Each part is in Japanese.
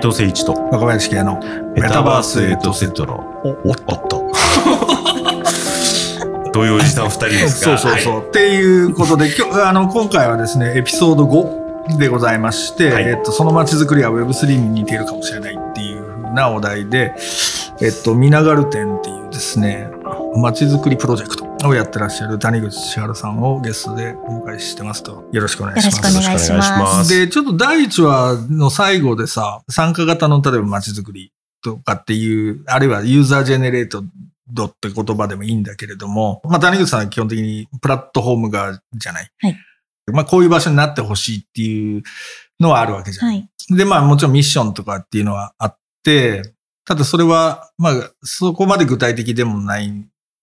斉藤誠一と。若林系のメタバースエイトセットの。おっとっと。いうおじさん二人ですか そうそうそう、っていうことで今日あの今回はですねエピソード5でございまして、はい。えっと、その街づくりは Web3 に似ているかもしれないっていうふうなお題で、えっと、ミナガル店っていうですね街づくりプロジェクトをやってらっしゃる谷口千春さんをゲストでお迎えしてますとよろしくお願いします。よろしくお願いしますで、ちょっと第1話の最後でさ、参加型の例えば街づくりとかっていう、あるいはユーザージェネレートドって言葉でもいいんだけれども、まあ、谷口さんは基本的にプラットフォーム側じゃない。はいまあ、こういう場所になってほしいっていうのはあるわけじゃん。はい。で、まあ、もちろんミッションとかっていうのはあって、ただそれは、まあ、そこまで具体的でもない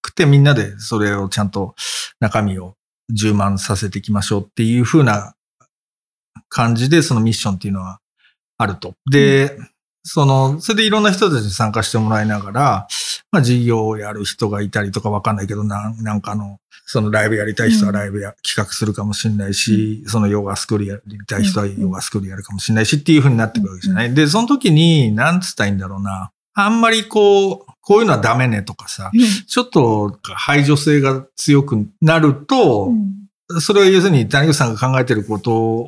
くて、みんなでそれをちゃんと中身を充満させていきましょうっていう風な感じで、そのミッションっていうのはあると。で、その、それでいろんな人たちに参加してもらいながら、まあ事業をやる人がいたりとかわかんないけど、なんなんかの、そのライブやりたい人はライブや、企画するかもしれないし、そのヨガスクールやりたい人はヨガスクールやるかもしれないしっていう風になってくるわけじゃない。で、その時に、なんつったらいいんだろうな。あんまりこう、こういうのはダメねとかさ、ちょっと排除性が強くなると、うん。それは要するに谷口さんが考えてること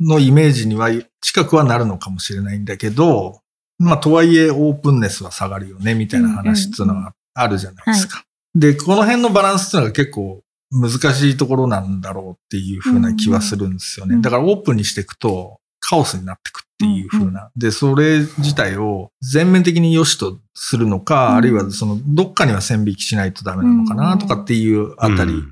のイメージには近くはなるのかもしれないんだけど、まあとはいえオープンネスは下がるよねみたいな話っていうのはあるじゃないですか。で、この辺のバランスっていうのが結構難しいところなんだろうっていうふうな気はするんですよね。うん。だからオープンにしていくとカオスになっていくっていうふうな。で、それ自体を全面的に良しとするのか、うんあるいはそのどっかには線引きしないとダメなのかなとかっていうあたり。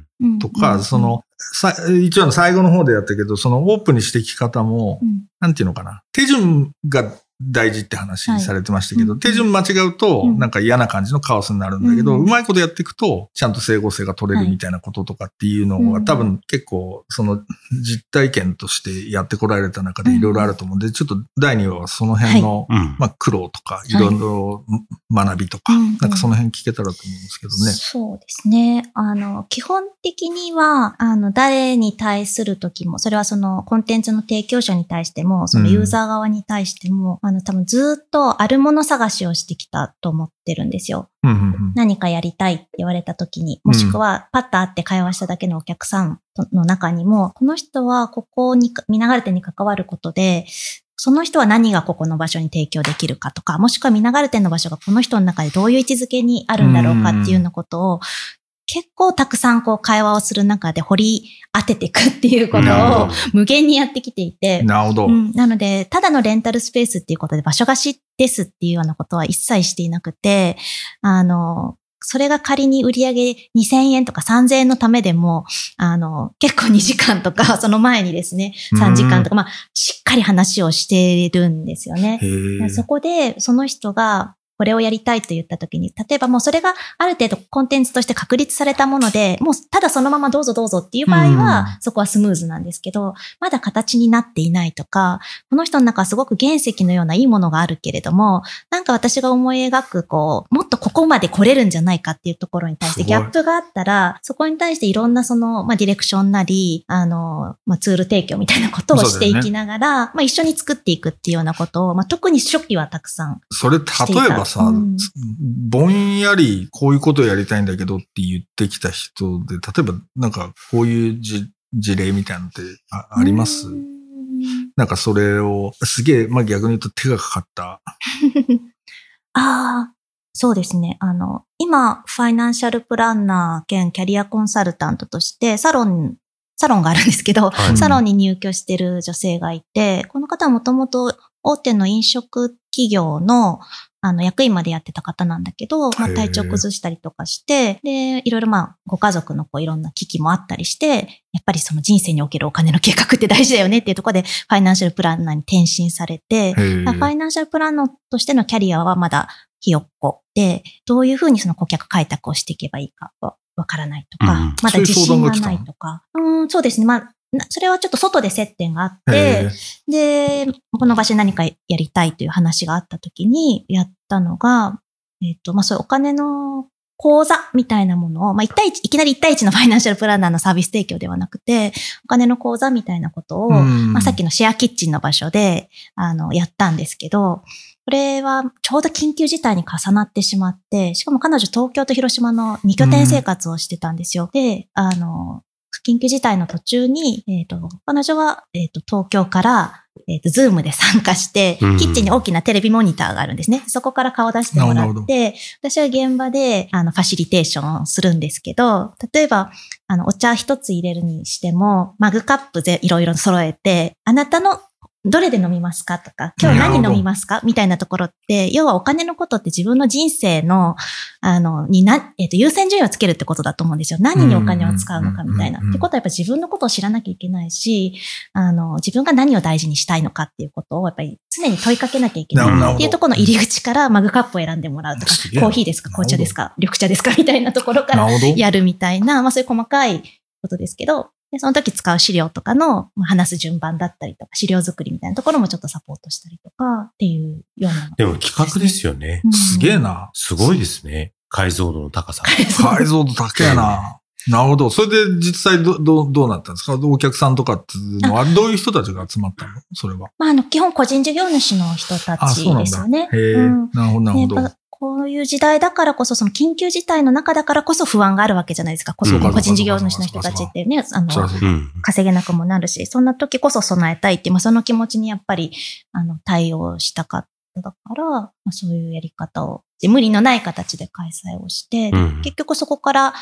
とか、うんその、さ一応の最後の方でやったけど、そのオープンにしていき方も、うんなんていうのかな。手順が大事って話はい。されてましたけど、うん。手順間違うと、うん。なんか嫌な感じのカオスになるんだけど、ううんまいことやっていくと、ちゃんと整合性が取れるはい。みたいなこととかっていうのは、うん。多分結構、その実体験としてやってこられた中でいろいろあると思うんで、ちょっと第2話はその辺の、うん。まあ苦労とか、いろい。ろ学びとか、うんなんかその辺聞けたらと思うんですけどね。そうですね。あの、基本的には、あの、誰に対するときも、それはそのコンテンツの提供者に対しても、そのユーザー側に対しても、あの、多分ずっとあるもの探しをしてきたと思ってるんですよ。うんうんうん何かやりたいって言われたときに、もしくはパッと会って会話しただけのお客さんの中にも、この人はここに、見流れてに関わることで、その人は何がここの場所に提供できるかとか、もしくは見流れ店の場所がこの人の中でどういう位置づけにあるんだろうかっていうようなことを、結構たくさんこう会話をする中で掘り当てていくっていうことを無限にやってきていて、なるほど。うん、なので、ただのレンタルスペースっていうことで場所貸しですっていうようなことは一切していなくて、あの、それが仮に売り上げ2000円とか3000円のためでも、あの、結構2時間とか、その前にですね、3時間とか、まあ、しっかり話をしてるんですよね。そこで、その人が、これをやりたいと言ったときに、例えばもうそれがある程度コンテンツとして確立されたもので、もうただそのままどうぞどうぞっていう場合は、うんそこはスムーズなんですけど、まだ形になっていないとか、この人の中はすごく原石のようないいものがあるけれども、なんか私が思い描く、こう、もっとここまで来れるんじゃないかっていうところに対してギャップがあったら、そこに対していろんなその、まあ、ディレクションなり、あの、まあ、ツール提供みたいなことをしていきながら、まあ、一緒に作っていくっていうようなことを、まあ、特に初期はたくさんそれ、例えばさ、うんぼんやりこういうことをやりたいんだけどって言ってきた人で、例えばなんかこういうじ事例みたいなのってああります？うんなんかそれを、すげえ、まあ逆に言うと手がかかった。ああ、そうですね。あの、今、ファイナンシャルプランナー兼キャリアコンサルタントとして、サロン、サロンがあるんですけど、はいサロンに入居してる女性がいて、この方はもともと大手の飲食企業のあの、役員までやってた方なんだけど、まあ、体調崩したりとかして、で、いろいろまあ、ご家族のこういろんな危機もあったりして、やっぱりその人生におけるお金の計画って大事だよねっていうところで、ファイナンシャルプランナーに転身されて、ファイナンシャルプランナーとしてのキャリアはまだひよっこで、どういうふうにその顧客開拓をしていけばいいかはわからないとか、うんまだ自信がないとか。うん、そうですね。まあ、なそれはちょっと外で接点があっへて、で、この場所で何かやりたいという話があった時にやったのが、えっ、と、まあそういうお金の講座みたいなものを、まあ、1対1、いきなり1対1の ファイナンシャルプランナーのサービス提供ではなくて、お金の講座みたいなことを、うんまあ、さっきのシェアキッチンの場所で、あの、やったんですけど、これはちょうど緊急事態に重なってしまって、しかも彼女東京と広島の2拠点生活をしてたんですよ。で、あの、緊急事態の途中に、えっ、と、彼女は、えっ、と、東京から、えっ、と、 Zoom で参加して、うんキッチンに大きなテレビモニターがあるんですね。そこから顔出してもらって、私は現場で、あの、ファシリテーションをするんですけど、例えば、あの、お茶一つ入れるにしても、マグカップでいろいろ揃えて、あなたのどれで飲みますか？とか、今日何飲みますか？みたいなところって、要はお金のことって自分の人生の、あの、にな、えっ、と、優先順位をつけるってことだと思うんですよ。何にお金を使うのかみたいな。ってことはやっぱ自分のことを知らなきゃいけないし、あの、自分が何を大事にしたいのかっていうことをやっぱり常に問いかけなきゃいけない。っていうところの入り口からマグカップを選んでもらうとかコーヒーですか？紅茶ですか緑茶ですか？みたいなところから。やるみたいな、まあそういう細かいことですけど、でその時使う資料とかのまあ話す順番だったりとか、資料作りみたいなところもちょっとサポートしたりとかっていうような。でも企画ですよね。うんすげえ。な。すごいですね。解像度の高さ。解像度高えな。なるほど。それで実際ど、どう、どうなったんですか？お客さんとかっていうのは、どういう人たちが集まったの？それは。まああの、基本個人事業主の人たあ、ちそうなんだですよね。。へえ、うんなるほど、なるほど。こういう時代だからこそ、その緊急事態の中だからこそ不安があるわけじゃないですか。個人事業主の人たちってね、あの。稼げなくもなるし、そんな時こそ備えたいってまあ、その気持ちにやっぱり、あの、対応したかっただから、まあ、そういうやり方を、で無理のない形で開催をして、結局そこから、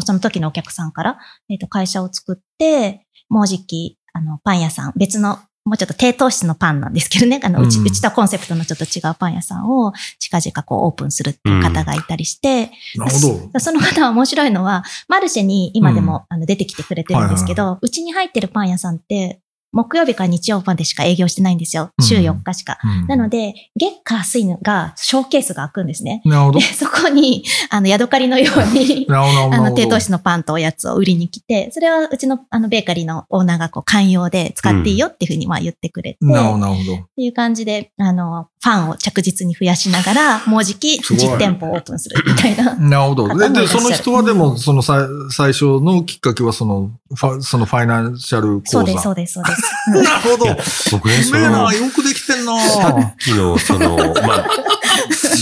その時のお客さんから、えっ、と、会社を作って、もうじき、あの、パン屋さん、別の、もうちょっと低糖質のパンなんですけどね、あの、うち、うんうちとコンセプトのちょっと違うパン屋さんを近々こうオープンするっていう方がいたりして、なるほど。その方は面白いのは、マルシェに今でも、あの出てきてくれてるんですけはいど、うちに入ってるパン屋さんって、木曜日から日曜までしか営業してないんですよ。うん週4日しか。うんなので、月火水が、ショーケースが開くんですね。なるほどで、。そこに、あの、ヤドカリのように。あの、低糖質のパンとおやつを売りに来て、それはうちの、あの、ベーカリーのオーナーがこう、寛容で使っていいよっていうふうに、まあ言ってくれて、なるほど、なるほど。っていう感じで、あの、ファンを着実に増やしながら、もうじき実店舗をオープンする みたいな。なるほど。で、その人はでも、そのさ最初のきっかけは、その、ファそのファイナンシャル講座。そうです、そうです、そうです。なるほど。僕ね、その、よくできてんな。さっきの、その、まあ、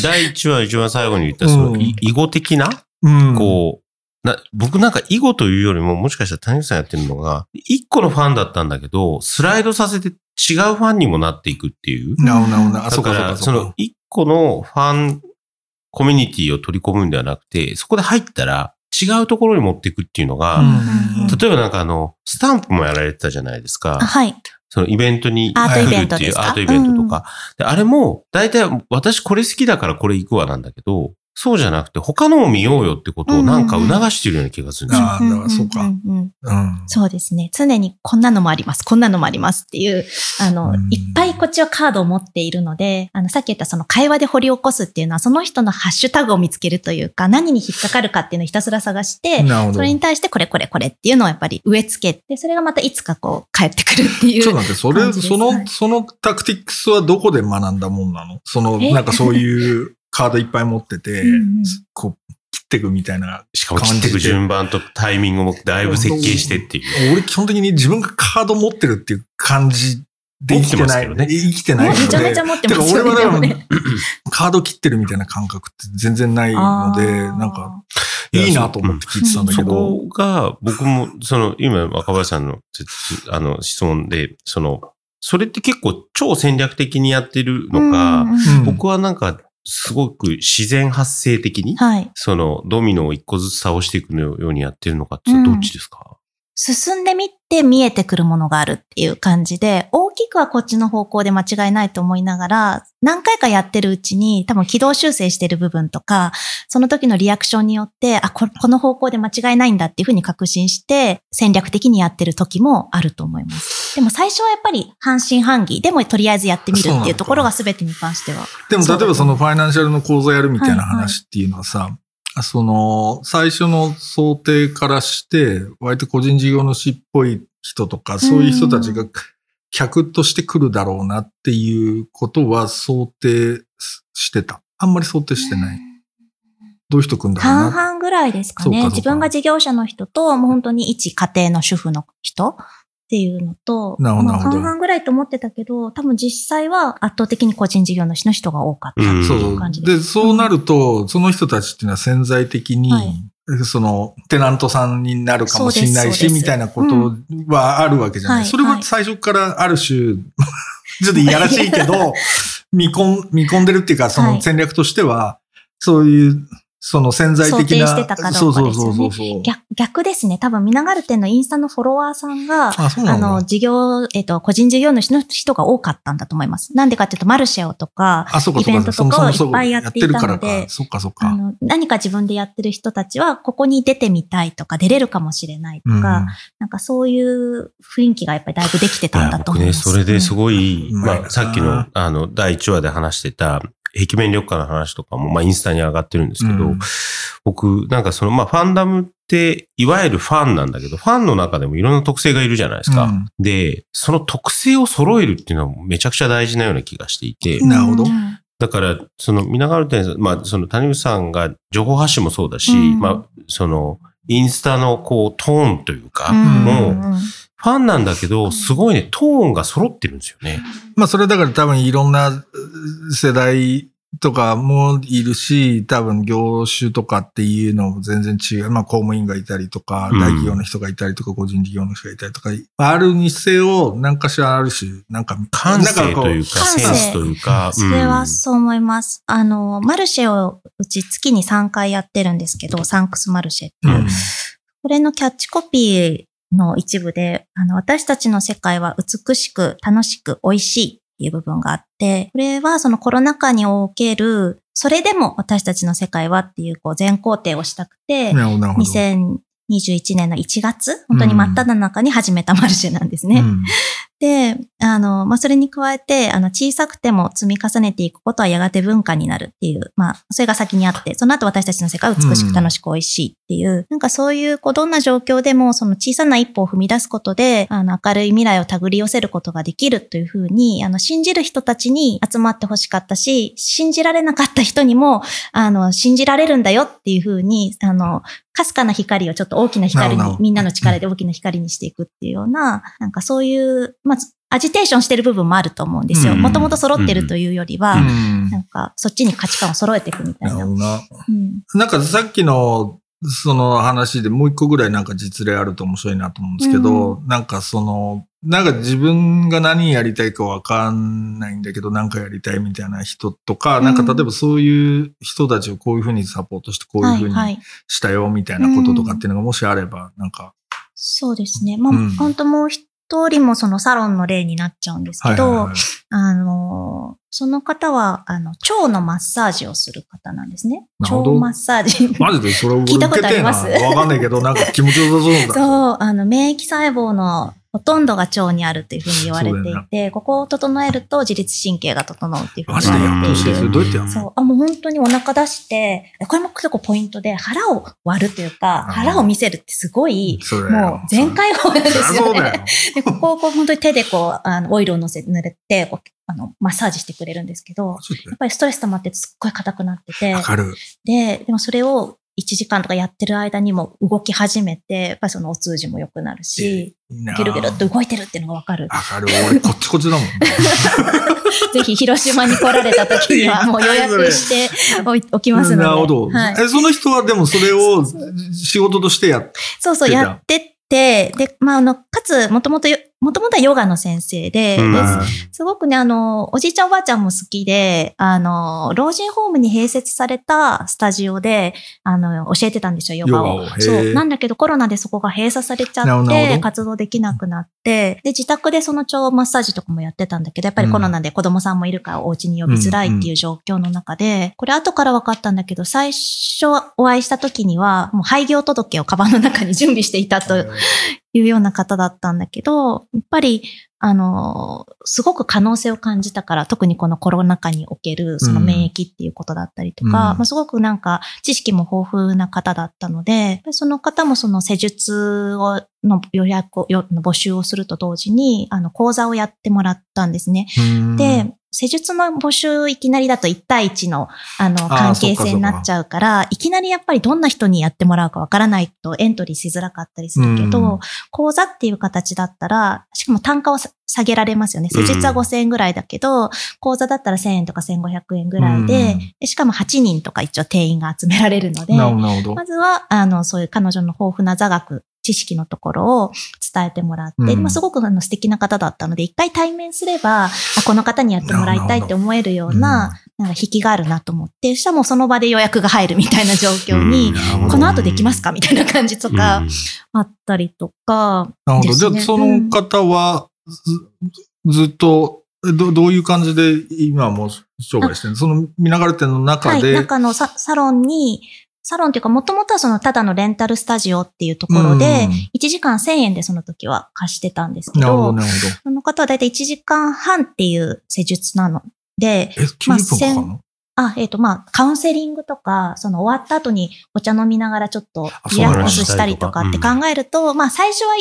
第一話一番最後に言った、その、うんい囲碁的な、うん。こう、な、僕なんか囲碁というよりも、もしかしたら谷口さんやってるのが、一個のファンだったんだけど、スライドさせて違うファンにもなっていくっていう。なるほど、なるほど。あ、そうか、そうかその。一個のファンコミュニティを取り込むんではなくて、そこで入ったら違うところに持っていくっていうのが、うん例えばなんかあの、スタンプもやられてたじゃないですかあ。はい。そのイベントに来るっていうアートイベントとか。であれも、大体私これ好きだからこれ行くわなんだけど、そうじゃなくて他のも見ようよってことをなんか促してるような気がするんですよ。ああ、そうか。んうんうんうん。そうですね。常にこんなのもあります、こんなのもありますっていう、あの、うんいっぱいこっちはカードを持っているので、あの、さっき言ったその会話で掘り起こすっていうのは、その人のハッシュタグを見つけるというか、何に引っかかるかっていうのをひたすら探して。それに対してこれこれこれっていうのをやっぱり植え付けて、それがまたいつかこう帰ってくるっていう。ちょっと待って、それ、その、はいそのタクティックスはどこで学んだもんなの？その、え？なんかそういうカードいっぱい持っててうんうん、こう、切っていくみたいな。しかも切っていく順番とタイミングもだいぶ設計してっていう。俺基本的に自分がカード持ってるっていう感じで生きてない。ね生きてないので。めちゃめちゃ持ってますよね。俺はでもねカード切ってるみたいな感覚って全然ないので、なんか、いいなと思って聞いてたんだけそど。こが、僕も、その、今、若林さんの説、あの、質問で、その、それって結構超戦略的にやってるのか、うんうんうん僕はなんか、すごく自然発生的に、はい。その、ドミノを一個ずつ倒していくのようにやってるのかってどっちですか、進んでみて見えてくるものがあるっていう感じで、大きくはこっちの方向で間違いないと思いながら、何回かやってるうちに多分軌道修正してる部分とか、その時のリアクションによって、あ、この方向で間違いないんだっていうふうに確信して、戦略的にやってる時もあると思います。でも最初はやっぱり半信半疑でもとりあえずやってみるっていうところが全てに関しては。でも例えばそのファイナンシャルの講座やるみたいな話っていうのはさ、その最初の想定からして、割と個人事業主っぽい人とか、そういう人たちが客として来るだろうなっていうことは想定してた。あんまり想定してない。どういう人来んだろう半な。々ぐらいですかね。自分が事業者の人と、もう本当に一家庭の主婦の人っていうのと、まあ半々ぐらいと思ってたけど、多分実際は圧倒的に個人事業主の人が多かったってうん。そう。いう感じです。で、そうなると、その人たちっていうのは潜在的に、はい。その、テナントさんになるかもしれないし、みたいなことはあるわけじゃない。はいそれは最初からある種、ちょっといやらしいけど、見込ん、見込んでるっていうか、そのはい。戦略としては、そういう、その潜在的な。想定してたかどうかですよねそうそうそうそう。逆逆ですね。多分、みながる店のインスタのフォロワーさんが、あ、の、事業、えっ、と、個人事業主の人が多かったんだと思います。なんでかっていうと、マルシェオとか、あ、そうかそうか。イベントとかをいっぱいやっていたのでやってるからか。そっかそっか。あの、何か自分でやってる人たちは、ここに出てみたいとか、出れるかもしれないとか、うんなんかそういう雰囲気がやっぱりだいぶできてたんだと思います。それですごい、うんまあ、さっきの、あの、第1話で話してた、壁面緑化の話とかも、まあ、インスタに上がってるんですけど、うん。僕、なんかその、まあ、ファンダムって、いわゆるファンなんだけど、ファンの中でもいろんな特性がいるじゃないですか。うん。で、その特性を揃えるっていうのはめちゃくちゃ大事なような気がしていて、なるほど。うん。だから、その、皆川店、まあ、その、谷口さんが情報発信もそうだし、うん。まあ、その、インスタのこう、トーンというか、うん。もう、うんファンなんだけど、すごいね、トーンが揃ってるんですよね。まあそれだから多分いろんなう世代とかもいるし、多分業種とかっていうのも全然違う。まあ公務員がいたりとか、うん大企業の人がいたりとか、個人事業の人がいたりとか、あるにせよ、何かしらある種、なんか、感性というか、感性センスというか、それうんはそう思います。あの、マルシェをうち月に3回やってるんですけど、サンクスマルシェっていう。うんこれのキャッチコピーの一部で、あの、私たちの世界は美しく、楽しく、美味しいっていう部分があって、これはそのコロナ禍における、それでも私たちの世界はっていう、こう、全肯定をしたくて、なるほどなるほど。2021年の1月、本当に真っ只中に始めたマルシェなんですね。うんで、あの、まあ、それに加えて、あの、小さくても積み重ねていくことはやがて文化になるっていう、まあ、それが先にあって、その後私たちの世界は美しく楽しく美味しいっていう、なんかそういう、こう、どんな状況でも、その小さな一歩を踏み出すことで、あの、明るい未来を手繰り寄せることができるというふうに、あの、信じる人たちに集まってほしかったし、信じられなかった人にも、あの、信じられるんだよっていうふうに、あの、かすかな光をちょっと大きな光に、みんなの力で大きな光にしていくっていうような、なんかそういう、まあ、アジテーションしてる部分もあると思うんですよ。うんもともと揃ってるというよりは、うんなんかそっちに価値観を揃えていくみたな。ないるほどな。うんなんかさっきのその話でもう一個ぐらいなんか実例あると面白いなと思うんですけど、なんかその、なんか自分が何やりたいかわかんないんだけど、なんかやりたいみたいな人とか、うんなんか例えばそういう人たちをこういうふうにサポートしてこういうふうに。したよみたいなこととかっていうのがもしあれば、なんか、そうですね。まあ、うん本当もう一人もそのサロンの例になっちゃうんですけど、はいはいはい。あの、その方は、あの、腸のマッサージをする方なんですね。腸マッサージ。マジでそれ俺聞いたこと。ありますわかんないけど、なんか気持ちよさそうだ。そう、あの、免疫細胞のほとんどが腸にあるというふうに言われていて、ここを整えると自律神経が整うっていうふうに言われていて。どうやってやるの？そう。あ、もう本当にお腹出して、これも結構ポイントで、腹を割るというか、腹を見せるってすごい、もう全開放なんですよね。。で、ここをこう本当に手でこう、あの、オイルを乗せ、塗れて、こうあの、マッサージしてくれるんですけど、やっぱりストレス溜まっててすっごい硬くなってて。で、でもそれを1時間とかやってる間にも動き始めて、やっぱりそのお通じも良くなるし、いいなギュルギュルっと動いてるっていうのがわかる。わかる。俺、こっちこっちだもん。ぜひ広島に来られた時にはもう予約しておいおきますので。なるほど。はい、え、その人はでもそれを仕事としてやっそうそう、やってて、で、まあ、あの、かつ、もともとよ、もともとはヨガの先生で、うん。で、すごくね、あの、おじいちゃんおばあちゃんも好きで、あの、老人ホームに併設されたスタジオで、あの、教えてたんですよ、ヨガを。そう。なんだけどコロナでそこが閉鎖されちゃって、活動できなくなって、で、自宅でその腸マッサージとかもやってたんだけど、やっぱりコロナで子供さんもいるからお家に呼びづらいっていう状況の中で、これ後から分かったんだけど、最初お会いした時には、もう廃業届をカバンの中に準備していたというような方だったんだけど、やっぱり、あの、すごく可能性を感じたから、特にこのコロナ禍におけるその免疫っていうことだったりとか、うんまあ、すごくなんか知識も豊富な方だったので、その方もその施術をの予約を、よ募集をすると同時に、あの、講座をやってもらったんですね。うんで、施術の募集いきなりだと1対1の、あの、関係性になっちゃうから、いきなりやっぱりどんな人にやってもらうかわからないとエントリーしづらかったりするけど、うん講座っていう形だったら、しかも単価をさ下げられますよね。施術はうん5000円ぐらいだけど、講座だったら1000円とか1500円ぐらいで、うんでしかも8人とか一応定員が集められるので。まずは、あの、そういう彼女の豊富な座学、知識のところを伝えてもらって、うん。まあ、すごくあの素敵な方だったので、一回対面すれば、あこの方にやってもらいたいって思えるような、なんか引きがあるなと思って、そしたらもうその場で予約が入るみたいな状況に、うん。この後できますかみたいな感じとかうん。あったりとか、なるほど。じゃあ、その方は、ずずっと、えどどういう感じで今も商売してるの？その見流れ店のはい、中で、中のササロンに、サロンっていうか、もともとはそのただのレンタルスタジオっていうところで、うん1時間1000円でその時は貸してたんですけど、ど、なるほその方はだいたい1時間半っていう施術なので、ど。え、90分かかるのあ、えっ、と、まあ、カウンセリングとか、その終わった後にお茶飲みながらちょっとあリラックスしたりとかって考えると、まあ、最初は、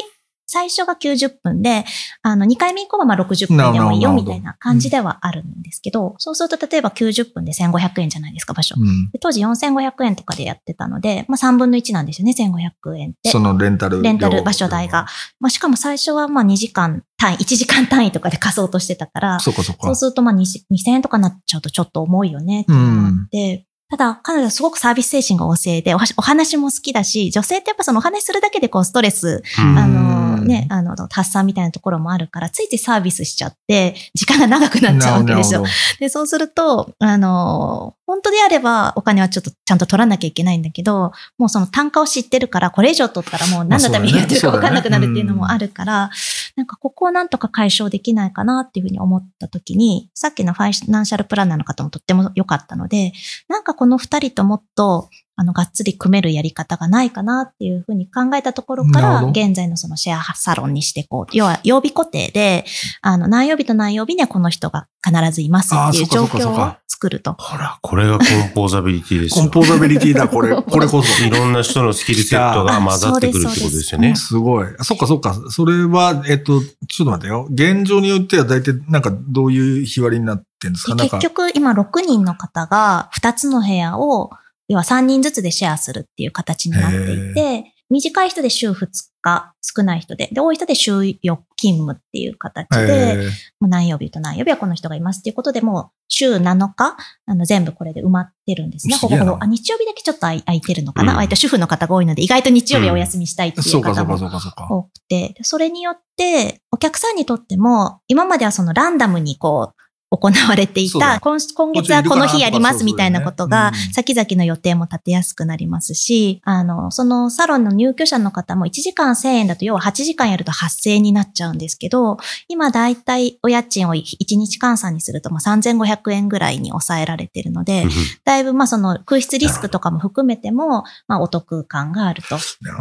最初が90分で、あの、2回目以降はまあ60分でもいいよみたいな感じではあるんですけど、そうすると例えば90分で1500円じゃないですか、場所。うん。で当時4500円とかでやってたので、まあ3分の1なんですよね、1500円って。そのレンタル料。レンタル場所代が。まあしかも最初はまあ2時間単位、1時間単位とかで貸そうとしてたから、そうか、そうかそう。するとまあ2000 2000円とかなっちゃうとちょっと重いよねってって、ただ彼女はすごくサービス精神が旺盛でおお話も好きだし、女性ってやっぱそのお話するだけでこうストレス、うんあのうんね、あの、発散みたいなところもあるから、ついついサービスしちゃって、時間が長くなっちゃうわけですよ。で、そうすると、あの、本当であればお金はちょっとちゃんと取らなきゃいけないんだけど、もうその単価を知ってるから、これ以上取ったらもう何のためにやってるか分かんなくなるっていうのもあるから、なんかここをなんとか解消できないかなっていうふうに思った時に、さっきのファイナンシャルプランナーの方もとっても良かったので、なんかこの二人ともっと、あの、がっつり組めるやり方がないかなっていうふうに考えたところから、現在のそのシェアサロンにしていこう。要は曜日固定で、あの、何曜日と何曜日にはこの人が必ずいますっていうあーそ状況を作ると。ほら、これがコンポーザビリティですよ。コンポーザビリティだ、これ、これこそ。いろんな人のスキルセットが混ざってくるってことですよね。すごい。あそっかそっか。それは、えっと、ちょっと待ってよ。現状によっては大体なんかどういう日割りになってるんですか？なんか結。局、今6人の方が2つの部屋を、要は3人ずつでシェアするっていう形になっていて、短い人で週2日、少ない人で、で、多い人で週4勤務っていう形で、えもう何曜日と何曜日はこの人がいますっていうことで、もう週7日、あの全部これで埋まってるんですね。ほぼほぼ。あ、日曜日だけちょっと空いてるのかな、うん。割と主婦の方が多いので、意外と日曜日はお休みしたいっていそう方も。多くて、でそれによって、お客さんにとっても、今まではそのランダムにこう、行われていた、今今月はこの日やりますみたいなことが先々の予定も立てやすくなりますし、あの、そのサロンの入居者の方も1時間1000円だと、要は8時間やると8000円になっちゃうんですけど、今だいたいお家賃を1日換算にすると、まあ3500円ぐらいに抑えられてるので、だいぶまあその空室リスクとかも含めても、まあお得感があると。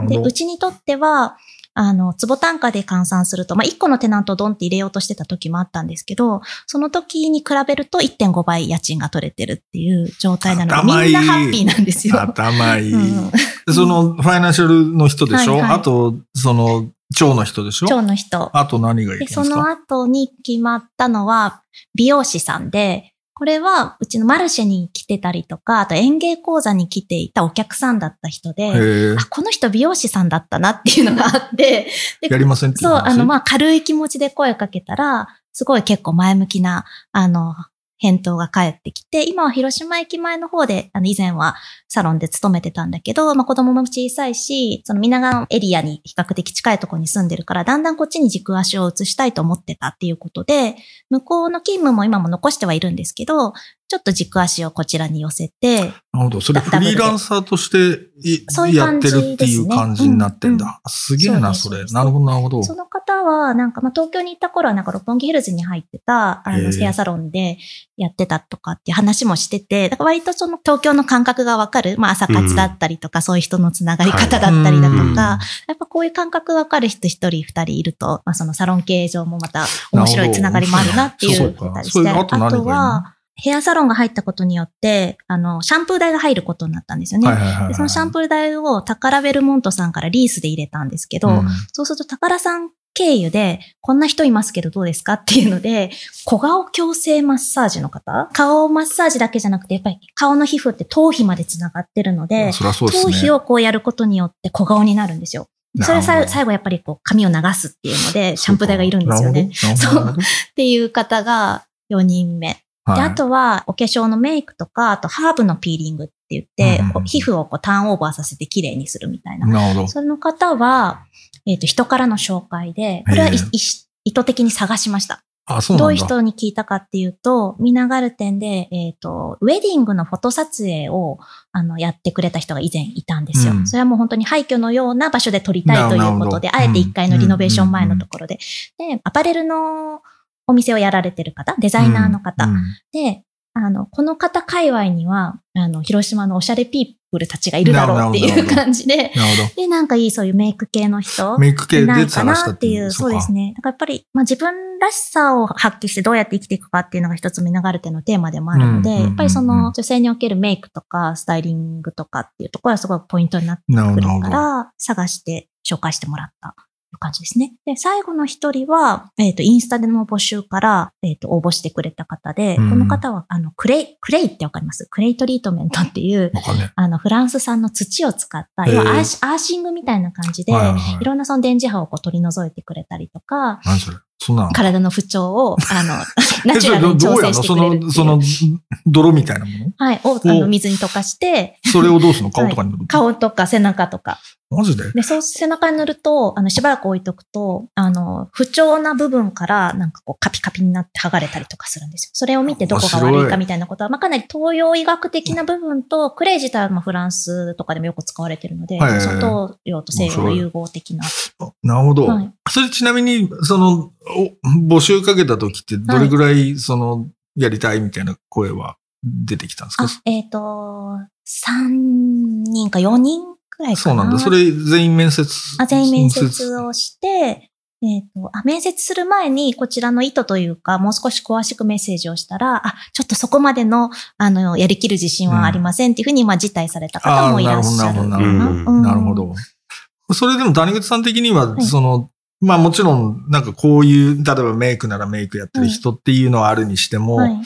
で、う。ちにとっては、あの、坪単価で換算すると、まあ、1個のテナントをドンって入れようとしてた時もあったんですけど、その時に比べると1.5倍家賃が取れてるっていう状態なので、みんなハッピーなんですよ。頭いい。うんでその、ファイナンシャルの人でしょ、はいはいあと、その、蝶の人でしょ？今日の人。あと何がいるんで、ですか？その後に決まったのは、美容師さんで、これは、うちのマルシェに来てたりとか、あと園芸講座に来ていたお客さんだった人で、あ、この人美容師さんだったなっていうのがあって、でやりませんそう、話あの、まあ、軽い気持ちで声かけたら、すごい結構前向きな、あの、返答が返ってきて、今は広島駅前の方で、あの、以前はサロンで勤めてたんだけど、まあ、子供も小さいし、その皆川エリアに比較的近いところに住んでるから、だんだんこっちに軸足を移したいと思ってたっていうことで、向こうの勤務も今も残してはいるんですけど、ちょっと軸足をこちらに寄せて、なるほど。それダフリーランサーとしてやってるっていう感じになってんだ。すげえな、それ。なるほど、なるほど。その方は、なんか、まあ、東京に行った頃は、なんか、六本木ヒルズに入ってた、あの、ヘアサロンでやってたとかっていう話もしてて、だから割とその東京の感覚がわかる、まあ、朝活だったりとか、そういう人のつながり方だったりだとはい。うんか、やっぱこういう感覚がわかる人一人二人いると、まあ、そのサロン経営上もまた面白いつながりもあるなっていうたりして、あとは、ヘアサロンが入ったことによって、あの、シャンプー代が入ることになったんですよね。はいはいはいはい。でそのシャンプー代をタカラベルモントさんからリースで入れたんですけど、うん。そうすると、宝さん経由で、こんな人いますけどどうですかっていうので、小顔矯正マッサージの方？顔マッサージだけじゃなくて、やっぱり顔の皮膚って頭皮まで繋がってるので、そそうですね。頭皮をこうやることによって小顔になるんですよ。それはさ最後やっぱりこう髪を流すっていうので、シャンプー台がいるんですよね。そう。っていう方が4人目。で、あとは、お化粧のメイクとか、あとハーブのピーリング言って、うんうんうん皮膚をこうターンオーバーさせて綺麗にするみたいな。なるほど。その方は、えっ、と、人からの紹介で、これは意図的に探しました。あ、そうなんだ。どういう人に聞いたかっていうと、ミナガル店で、えっ、と、ウェディングのフォト撮影を、あの、やってくれた人が以前いたんですよ。うんそれはもう本当に廃墟のような場所で撮りたいということで、あえて1階のリノベーション前のところで。で、アパレルのお店をやられてる方、デザイナーの方。うんで、あの、この方界隈には、あの、広島のおしゃれピープルたちがいるだろうっていう感じで、なるほで、なんかいいそういうメイク系の人ど。メイク系いないかなっていう、そうですね。だからやっぱり、まあ自分らしさを発揮してどうやって生きていくかっていうのが一つ見流れてのテーマでもあるので、やっぱりその女性におけるメイクとかスタイリングとかっていうところはすごいポイントになってくる。から、探して紹介してもらった。感じですね。で、最後の一人は、えっ、と、インスタでの募集から、えっ、と、応募してくれた方で、うん。この方は、あの、クレイ、クレイってわかります？クレイトリートメントっていう、あの、フランス産の土を使った、要はアーシアーシングみたいな感じで、はいはいはい。いろんなその電磁波をこう取り除いてくれたりとか、何それ？体の不調を、あの、ナえチュラルに調整してくれる。その、その、泥みたいなもの？はい、を、あの、水に溶かして、それをどうするの？顔とかに塗る顔とか背中とか。マジで？で、そう背中に塗ると、あの、しばらく置いとくと、あの、不調な部分から、なんかこう、カピカピになって剥がれたりとかするんですよ。それを見てどこが悪いかみたいなことは、まあ、かなり東洋医学的な部分と、クレイ自体はまあフランスとかでもよく使われてるので、はいはいはい東洋と西洋の融合的な。あなるほど。はいそれちなみに、その、お募集かけた時ってどれぐらい、その、やりたいみたいな声は出てきたんですか？あ、えっ、と、3人か4人くらいかな。そうなんだ。それ全員面接あ全員面接をして、えっ、とあ、面接する前にこちらの意図というか、もう少し詳しくメッセージをしたら、あ、ちょっとそこまでの、あの、やりきる自信はありませんっていうふうに、まあ、辞退された方もいらっしゃるかな。るほどなるほどうんなるほど。それでも谷口さん的には、はいその、まあもちろん、なんかこういう、例えばメイクならメイクやってる人っていうのはあるにしても、はい。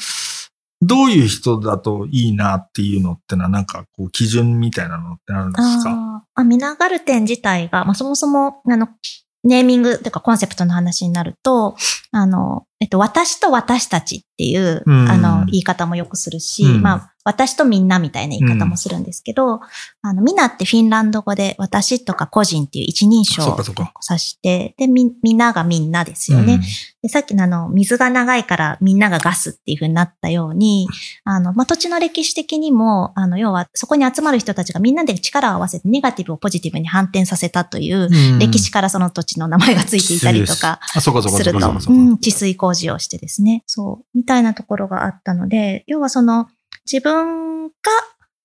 どういう人だといいなっていうのってのは、なんかこう基準みたいなのってあるんですか？ああ、ミナガルテン自体が、まあ、そもそも、あの、ネーミングというかコンセプトの話になると、あの、えっと、私と私たちっていう、うん。あの、言い方もよくするし、うん。まあ、私とみんなみたいな言い方もするんですけど、あの、みなってフィンランド語で私とか個人っていう一人称を指して、で、み、みんながみんなですよね。で、さっきのあの、水が長いからみんながガスっていう風になったように、あの、まあ、土地の歴史的にも、あの、要はそこに集まる人たちがみんなで力を合わせてネガティブをポジティブに反転させたという、うん。歴史からその土地の名前がついていたりとかすると。うん、治水工事をしてですね。そう、みたいなところがあったので、要はその、自分が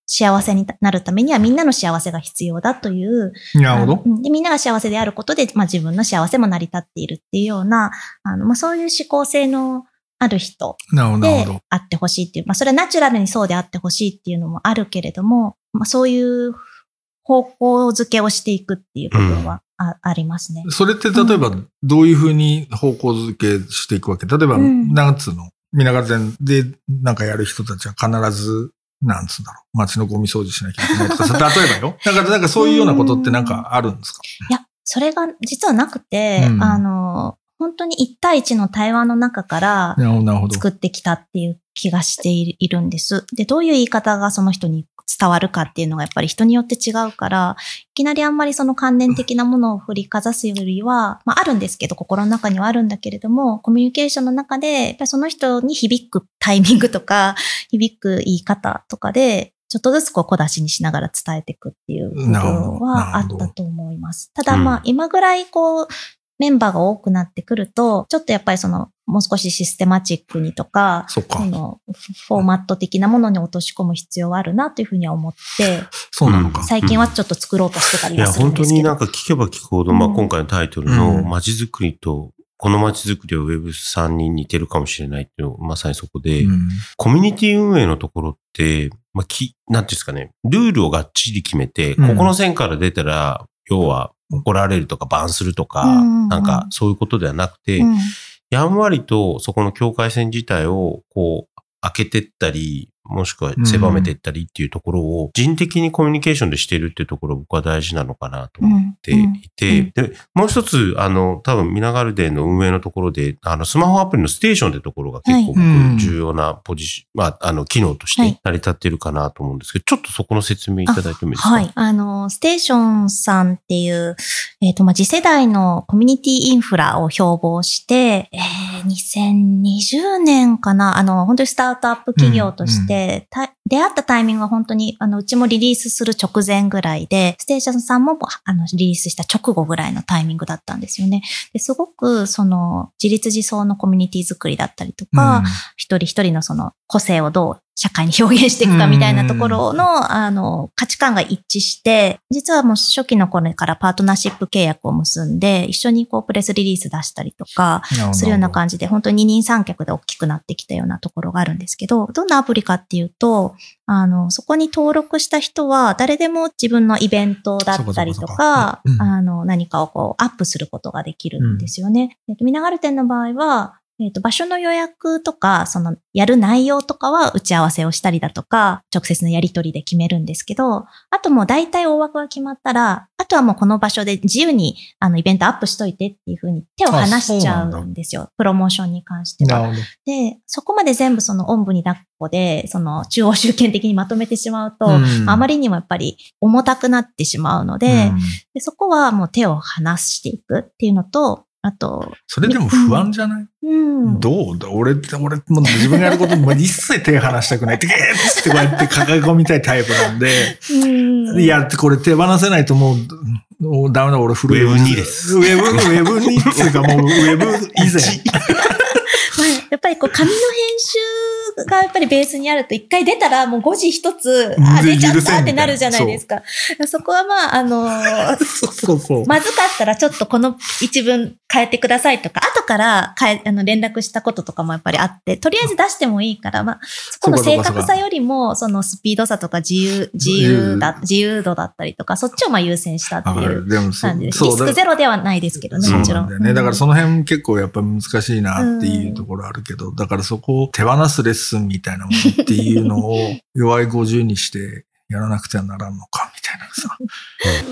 幸せになるためにはみんなの幸せが必要だという、なるほどでみんなが幸せであることで、まあ、自分の幸せも成り立っているっていうような、あのまあ、そういう思考性のある人で。あってほしいっていう、まあ、それはナチュラルにそうであってほしいっていうのもあるけれども、まあ、そういう方向づけをしていくっていう部分はあ,、ありますね。それって例えばどういうふうに方向づけしていくわけ？例えば、うんなんつうの皆川線でなんかやる人たちは必ず、なんつうんだろう。街のゴミ掃除しなきゃいけないとかさ、例えばよ。なんか、なんかそういうようなことってなんかあるんですか？いや、それが実はなくて、うんあの、本当に一対一の対話の中から。作ってきたっていう気がしているんです。で、どういう言い方がその人に伝わるかっていうのがやっぱり人によって違うから、いきなりあんまりその関連的なものを振りかざすよりは、まああるんですけど、心の中にはあるんだけれども、コミュニケーションの中で、やっぱりその人に響くタイミングとか、響く言い方とかで、ちょっとずつこう小出しにしながら伝えていくっていう部分はあったと思います。ただまあ今ぐらいこう、メンバーが多くなってくると、ちょっとやっぱりその、もう少しシステマチックにとか、そ。のフォーマット的なものに落とし込む必要はあるなというふうには思って、そうなのか。最近はちょっと作ろうとしてたりいや、はするん本当ですけど。になんか聞けば聞くほど、まあうん今回のタイトルうのん街づくりと、この街づくりは Web3 に似てるかもしれないっていうのがまさにそこで、うんコミュニティ運営のところって、まあ、き、なんていうんですかね、ルールをがっちり決めて、うんここの線から出たら、要は、怒られるとかバンするとか、なんかそういうことではなくて、うん。やんわりとそこの境界線自体をこう開けてったり、もしくは狭めていったりっていうところを人的にコミュニケーションでしているっていうところ僕は大事なのかなと思っていて、うん。で、もう一つ、あの、多分ミナガルデンの運営のところで、あの、スマホアプリのステーションってところが結構重要なポジション、まあ、あの、機能として成り立っているかなと思うんですけど、ちょっとそこの説明いただいてもいいですか？はい。あの、ステーションさんっていう、えっ、と、まあ、次世代のコミュニティインフラを標榜して、えー、2020年かな、あの、本当にスタートアップ企業として、た出会ったタイミングは本当に、あの、うちもリリースする直前ぐらいで、ステーションさんも、あの、リリースした直後ぐらいのタイミングだったんですよね。ですごく、その、自立自走のコミュニティ作りだったりとか、一人一人のその個性をどう社会に表現していくかみたいなところの、あの、価値観が一致して、実はもう初期の頃からパートナーシップ契約を結んで、一緒にこうプレスリリース出したりとか、するような感じで、本当に二人三脚で大きくなってきたようなところがあるんですけど、どんなアプリかっていうと、あの、そこに登録した人は、誰でも自分のイベントだったりとかあの、何かをこう、アップすることができるんですよね。えっと、ミナガル店の場合は、えっと、場所の予約とか、その、やる内容とかは打ち合わせをしたりだとか、直接のやり取りで決めるんですけど、あともう大体大枠が決まったら、あとはもうこの場所で自由に、あの、イベントアップしといてっていうふうに手を離しちゃうなんうんですよ。プロモーションに関しては。で、そこまで全部そのおんぶに抱っこで、その中央集権的にまとめてしまうと、うんあまりにもやっぱり重たくなってしまうので、うんでそこはもう手を離していくっていうのと、あと、それでも不安じゃない？うん。どう？だ俺って、俺、もう自分がやること もう一切手離したくない。って、ゲーッってこうやって抱え込みたいタイプなんで、うん。いや、これ手放せないともう、もうダメだ、俺古い。ウェブ2です。ウェブ、ウェブ2っていうかもうウェブ以前。まあ、やっぱりこう紙の編集がやっぱりベースにあると一回出たらもう誤字一つ、あ、出ちゃったってなるじゃないですか。そこはまあ、あの ーそうそう。まずかったらちょっとこの一文変えてくださいとか、後から変え、あの連絡したこととかもやっぱりあって、とりあえず出してもいいから、まあ、そこの正確さよりも、そのスピードさとか自由、自由だ、自由度だったりとか、そっちをまあ優先したって。いう感じです。リスクゼロではないですけどね、もちろん。だよね。だからその辺結構やっぱ難しいなっていうところあるけど、だからそこを手放すレッスンみたいなものっていうのを 弱い50にしてやらなくてはならんのかみたいなさ。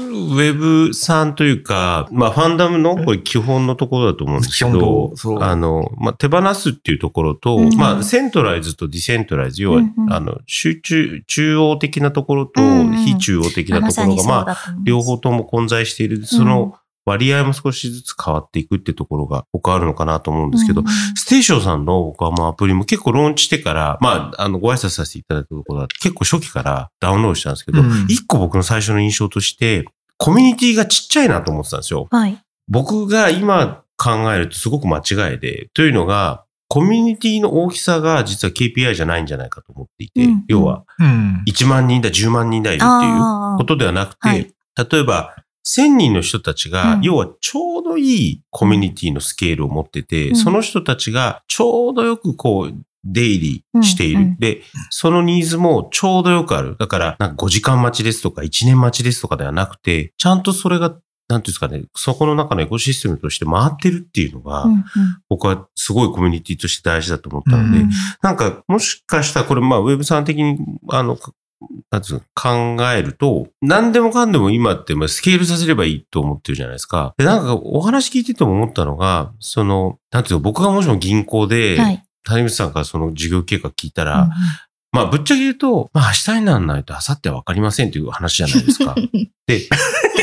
ウェブさんというか、まあ、ファンダムのこれ基本のところだと思うんですけどあの、まあ、手放すっていうところと、うん。まあ、セントライズとディセントライズ、要は、うんうん。あの、集中、中央的なところと、うんうん。非中央的なところが、うまあ、だと思います。両方とも混在している、その割合も少しずつ変わっていくってところが僕はあるのかなと思うんですけど、うんうんステーションさんの僕はもうアプリも結構ローンチしてから、まあ、あの、ご挨拶させていただいたところは結構初期からダウンロードしたんですけど、うん一個僕の最初の印象として、コミュニティがちっちゃいなと思ってたんですよ。はい。僕が今考えるとすごく間違いで、というのが、コミュニティの大きさが実は KPI じゃないんじゃないかと思っていて、うんうん要はうん。1万人だ、10万人だいるっていうことではなくて、はい例えば、1000人の人たちが、うん。要はちょうどいいコミュニティのスケールを持ってて、うん。その人たちがちょうどよくこう、出入りしている。うん。うん。で、そのニーズもちょうどよくある。だから、なんか5時間待ちですとか1年待ちですとかではなくて、ちゃんとそれが、なんていうんですかね、そこの中のエコシステムとして回ってるっていうのが、うん。うん。僕はすごいコミュニティとして大事だと思ったので、うん。なんか、もしかしたら、これ、まあ、ウェブさん的に、あの、かなんつうの考えると、何でもかんでも今って、まあ、スケールさせればいいと思ってるじゃないですか。で、なんか、お話聞いてても思ったのが、その、なんていうの、僕がもしも銀行で、はい。谷口さんからその事業計画聞いたら、うんうんまあ、ぶっちゃけ言うと、まあ、明日にならないと明後日は分かりませんという話じゃないですか。で、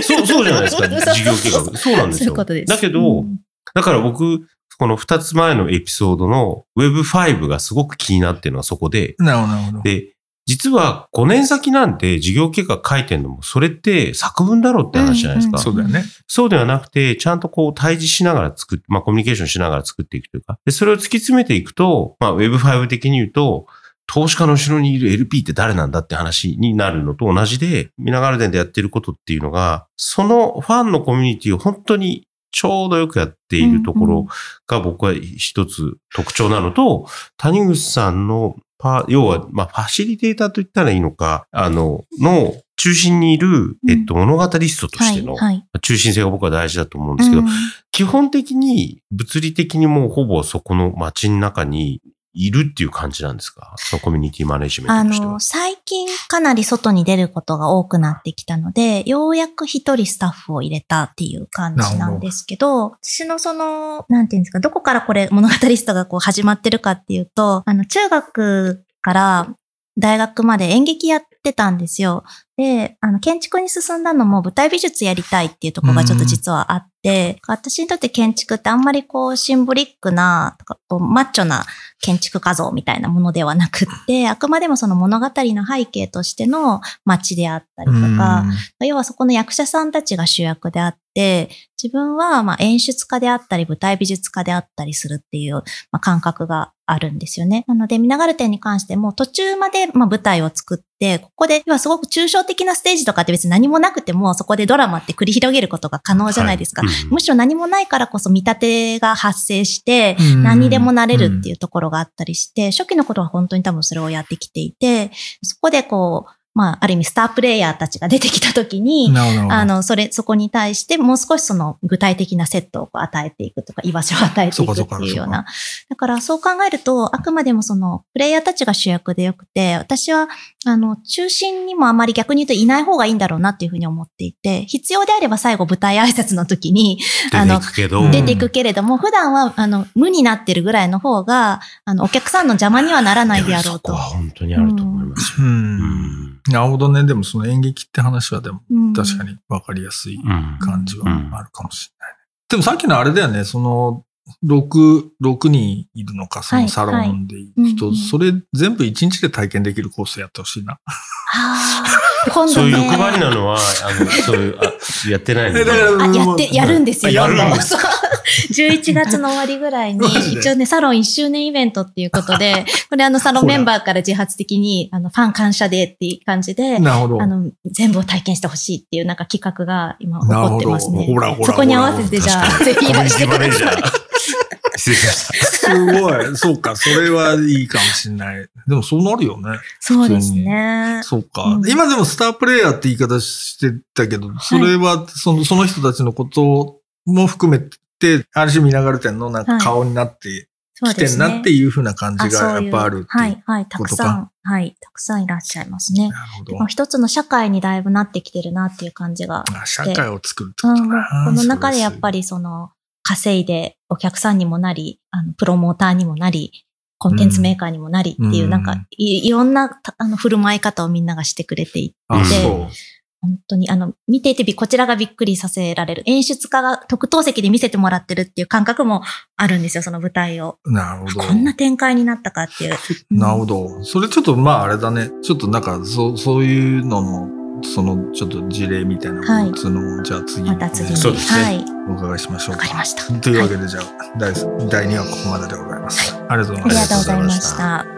そう、そうじゃないですか、事業計画。そうなんですよ。そういうす。だけど、うんだから僕、この二つ前のエピソードの Web5 がすごく気になってるのはそこで、なるほど、なるほど。で、実は5年先なんて事業計画書いてんのも、それって作文だろうって話じゃないですか。うんそうだよね。そうではなくて、ちゃんとこう対峙しながら作って、まあコミュニケーションしながら作っていくというか、で、それを突き詰めていくと、まあ Web5 的に言うと、投資家の後ろにいる LP って誰なんだって話になるのと同じで、ミナガルデンでやってることっていうのが、そのファンのコミュニティを本当にちょうどよくやっているところが僕は一つ特徴なのと、谷口さんのパー、要は、まあ、ファシリテーターと言ったらいいのか、あの、の中心にいる、えっと、物語リストとしての、はい。中心性が僕は大事だと思うんですけど、うん基本的に物理的にもうほぼそこの街の中にいるっていう感じなんですか？そのコミュニティマネジメントとしてはの、。最近かなり外に出ることが多くなってきたので、ようやく一人スタッフを入れたっていう感じなんですけど、私のその、なんていうんですか、どこからこれ物語リストがこう始まってるかっていうと、あの、中学から大学まで演劇やってたんですよ。で、あの、建築に進んだのも舞台美術やりたいっていうところがちょっと実はあって、私にとって建築ってあんまりこうシンボリックな、とかこうマッチョな建築画像みたいなものではなくって、あくまでもその物語の背景としての街であったりとか、要はそこの役者さんたちが主役であって、自分はまあ演出家であったり舞台美術家であったりするっていうまあ感覚があるんですよね。なので、見ながる点に関しても途中までまあ舞台を作って、ここで、要はすごく抽象的なステージとかって別に何もなくても、そこでドラマって繰り広げることが可能じゃないですか。はいうんむしろ何もないからこそ見立てが発生して、うん何にでもなれるっていうところがあったりして、初期の頃は本当に多分それをやってきていて、そこでこう、まあ、ある意味スタープレイヤーたちが出てきた時に、なるほどなるほど。あの、それ、そこに対してもう少しその具体的なセットをこう与えていくとか、居場所を与えていくっていうような。だからそう考えると、あくまでもその、プレイヤーたちが主役でよくて、私は、あの、中心にもあまり逆に言うといない方がいいんだろうなっていうふうに思っていて、必要であれば最後舞台挨拶の時に、あの出ていくけど、出ていくけれども、普段は、あの、無になってるぐらいの方が、あの、お客さんの邪魔にはならないであろうやそこは。本当にあると思いますよ。う。うんん。なるほどね。でもその演劇って話はでもうん確かに分かりやすいうん。感じはあるかもしれないね。でもさっきのあれだよね、その、6、6人いるのか、そのサロンでいる人、はいはいそれ全部1日で体験できるコースやってほしいな。はあ、今度ね。そういう欲張りなのは、あの、そういう、あ、やってないの だからあ、やって、やるんですよ、あやるんです11月の終わりぐらいに一応ね、サロン1周年イベントっていうことで、これあの、サロンメンバーから自発的に、あの、ファン感謝デーっていう感じで、なるほど。あの、全部を体験してほしいっていうなんか企画が今起こってますね。ほらほらそこに合わせてじゃあ、ぜひいらしてください。失礼しました。すごい。そうか、それはいいかもしれない。でもそうなるよね。そうですね。そうか、うん今でもスタープレイヤーって言い方してたけど、それはそのその人たちのことも含めて、ある種見ながら店のなんか顔になって。きてんなっていうふうな感じあがやっぱあるっていう。はい、はい、たくことさん、はい、たくさんいらっしゃいますね。なるほどまあ一つの社会にだいぶなってきてるなっていう感じがあ社会を作るってことかな。この中でやっぱり。りその、稼いでお客さんにもなり、あの、プロモーターにもなり、コンテンツメーカーにもなりっていう、うんなんかい、いろんな、たあの、振る舞い方をみんながしてくれていて。本当に、あの、見ていてび、こちらがびっくりさせられる。演出家が特等席で見せてもらってるっていう感覚もあるんですよ、その舞台を。なるほど。こんな展開になったかっていう。うんなるほど。それちょっとまああれだね。ちょっとなんかそうそういうのの、そのちょっと事例みたいなものつうのも、じゃあ次に、また次に。そうですねはい。お伺いしましょうか。わかりました。というわけでじゃあ、第第2話ここまででございます。ありがとうございあります。がとうございました。